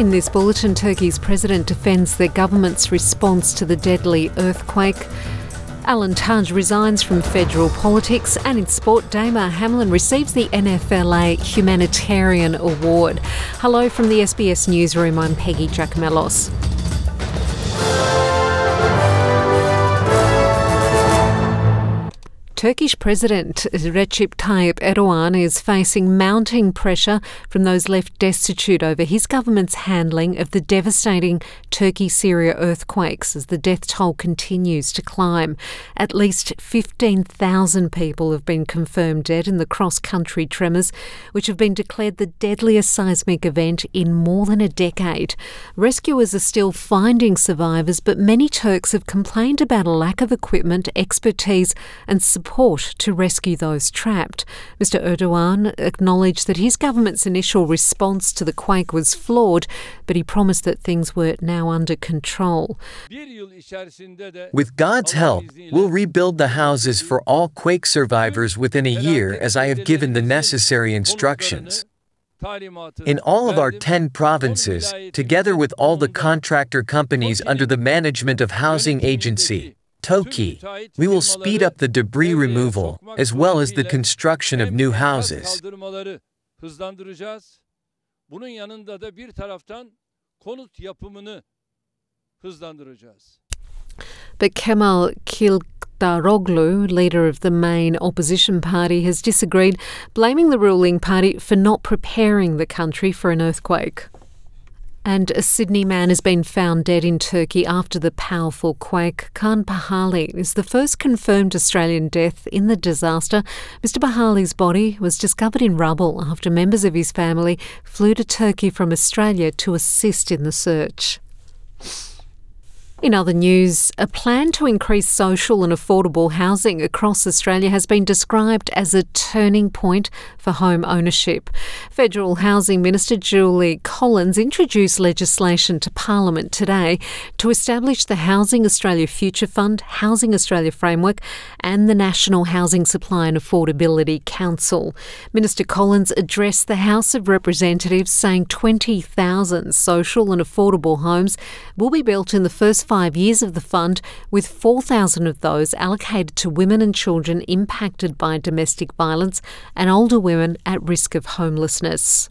In this bulletin, Turkey's president defends their government's response to the deadly earthquake. Alan Tudge resigns from federal politics, and in sport, Damar Hamlin receives the NFLPA Humanitarian Award. Hello from the SBS Newsroom, I'm Peggy Giakoumelos. Turkish President Recep Tayyip Erdogan is facing mounting pressure from those left destitute over his government's handling of the devastating Turkey Syria earthquakes as the death toll continues to climb. At least 15,000 people have been confirmed dead in the cross country tremors, which have been declared the deadliest seismic event in more than a decade. Rescuers are still finding survivors, but many Turks have complained about a lack of equipment, expertise, and support support to rescue those trapped. Mr Erdogan acknowledged that his government's initial response to the quake was flawed, but he promised that things were now under control. With God's help, we'll rebuild the houses for all quake survivors within a year as I have given the necessary instructions. In all of our 10 provinces, together with all the contractor companies under the management of Housing Agency, TOKİ, we will speed up the debris removal as well as the construction of new houses. Bunun yanında da bir taraftan konut yapımını hızlandıracağız. But Kemal Kılıçdaroğlu, leader of the main opposition party, has disagreed, blaming the ruling party for not preparing the country for an earthquake. And a Sydney man has been found dead in Turkey after the powerful quake. Kaan Bahali is the first confirmed Australian death in the disaster. Mr. Bahali's body was discovered in rubble after members of his family flew to Turkey from Australia to assist in the search. In other news, a plan to increase social and affordable housing across Australia has been described as a turning point for home ownership. Federal Housing Minister Julie Collins introduced legislation to Parliament today to establish the Housing Australia Future Fund, Housing Australia Framework, and the National Housing Supply and Affordability Council. Minister Collins addressed the House of Representatives saying 20,000 social and affordable homes will be built in the first five years of the fund, with 4,000 of those allocated to women and children impacted by domestic violence and older women at risk of homelessness.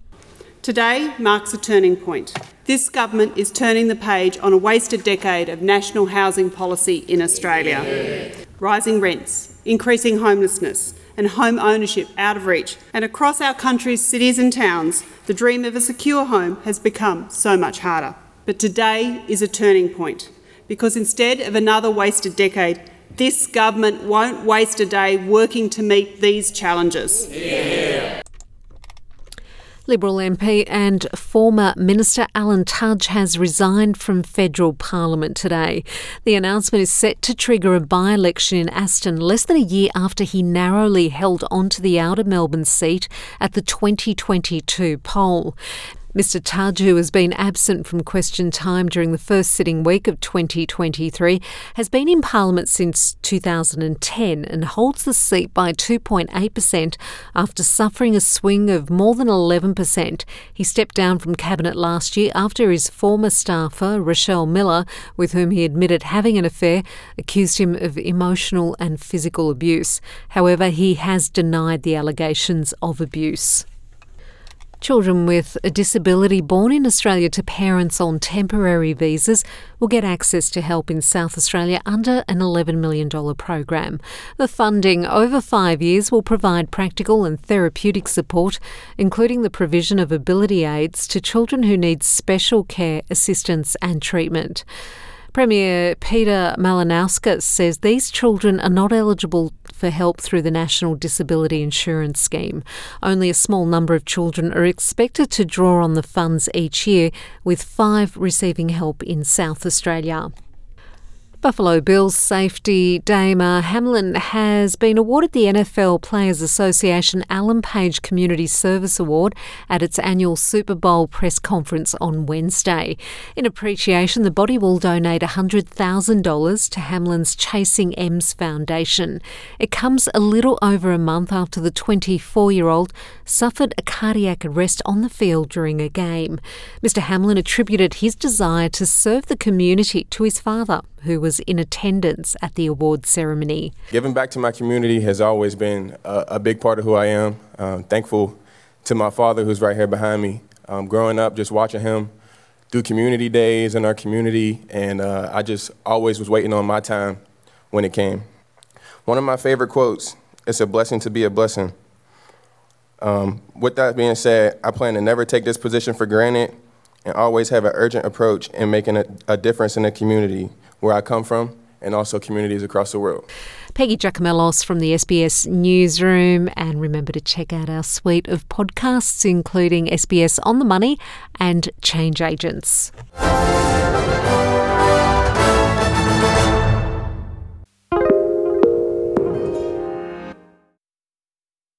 Today marks a turning point. This government is turning the page on a wasted decade of national housing policy in Australia. Rising rents, increasing homelessness, and home ownership out of reach. And across our country's cities and towns, the dream of a secure home has become so much harder. But today is a turning point because instead of another wasted decade, this government won't waste a day working to meet these challenges. Yeah. Liberal MP and former Minister Alan Tudge has resigned from federal parliament today. The announcement is set to trigger a by election in Aston less than a year after he narrowly held on to the outer Melbourne seat at the 2022 poll. Mr. Who has been absent from question time during the first sitting week of 2023, has been in Parliament since 2010 and holds the seat by 2.8% after suffering a swing of more than 11%. He stepped down from Cabinet last year after his former staffer, Rochelle Miller, with whom he admitted having an affair, accused him of emotional and physical abuse. However, he has denied the allegations of abuse. Children with a disability born in Australia to parents on temporary visas will get access to help in South Australia under an $11 million program. The funding over five years will provide practical and therapeutic support, including the provision of ability aids to children who need special care, assistance, and treatment. Premier Peter Malinauskas says these children are not eligible for help through the National Disability Insurance Scheme. Only a small number of children are expected to draw on the funds each year, with five receiving help in South Australia. Buffalo Bills safety Damar Hamlin has been awarded the NFL Players Association Alan Page Community Service Award at its annual Super Bowl press conference on Wednesday. In appreciation, the body will donate $100,000 to Hamlin's Chasing M's Foundation. It comes a little over a month after the 24 year old suffered a cardiac arrest on the field during a game. Mr. Hamlin attributed his desire to serve the community to his father, who was in attendance at the award ceremony. Giving back to my community has always been a, a big part of who I am. Um, thankful to my father, who's right here behind me. Um, growing up, just watching him do community days in our community, and uh, I just always was waiting on my time when it came. One of my favorite quotes it's a blessing to be a blessing. Um, with that being said, I plan to never take this position for granted and always have an urgent approach in making a, a difference in the community where I come from and also communities across the world. Peggy Giakoumelos from the SBS Newsroom. And remember to check out our suite of podcasts, including SBS On the Money and Change Agents.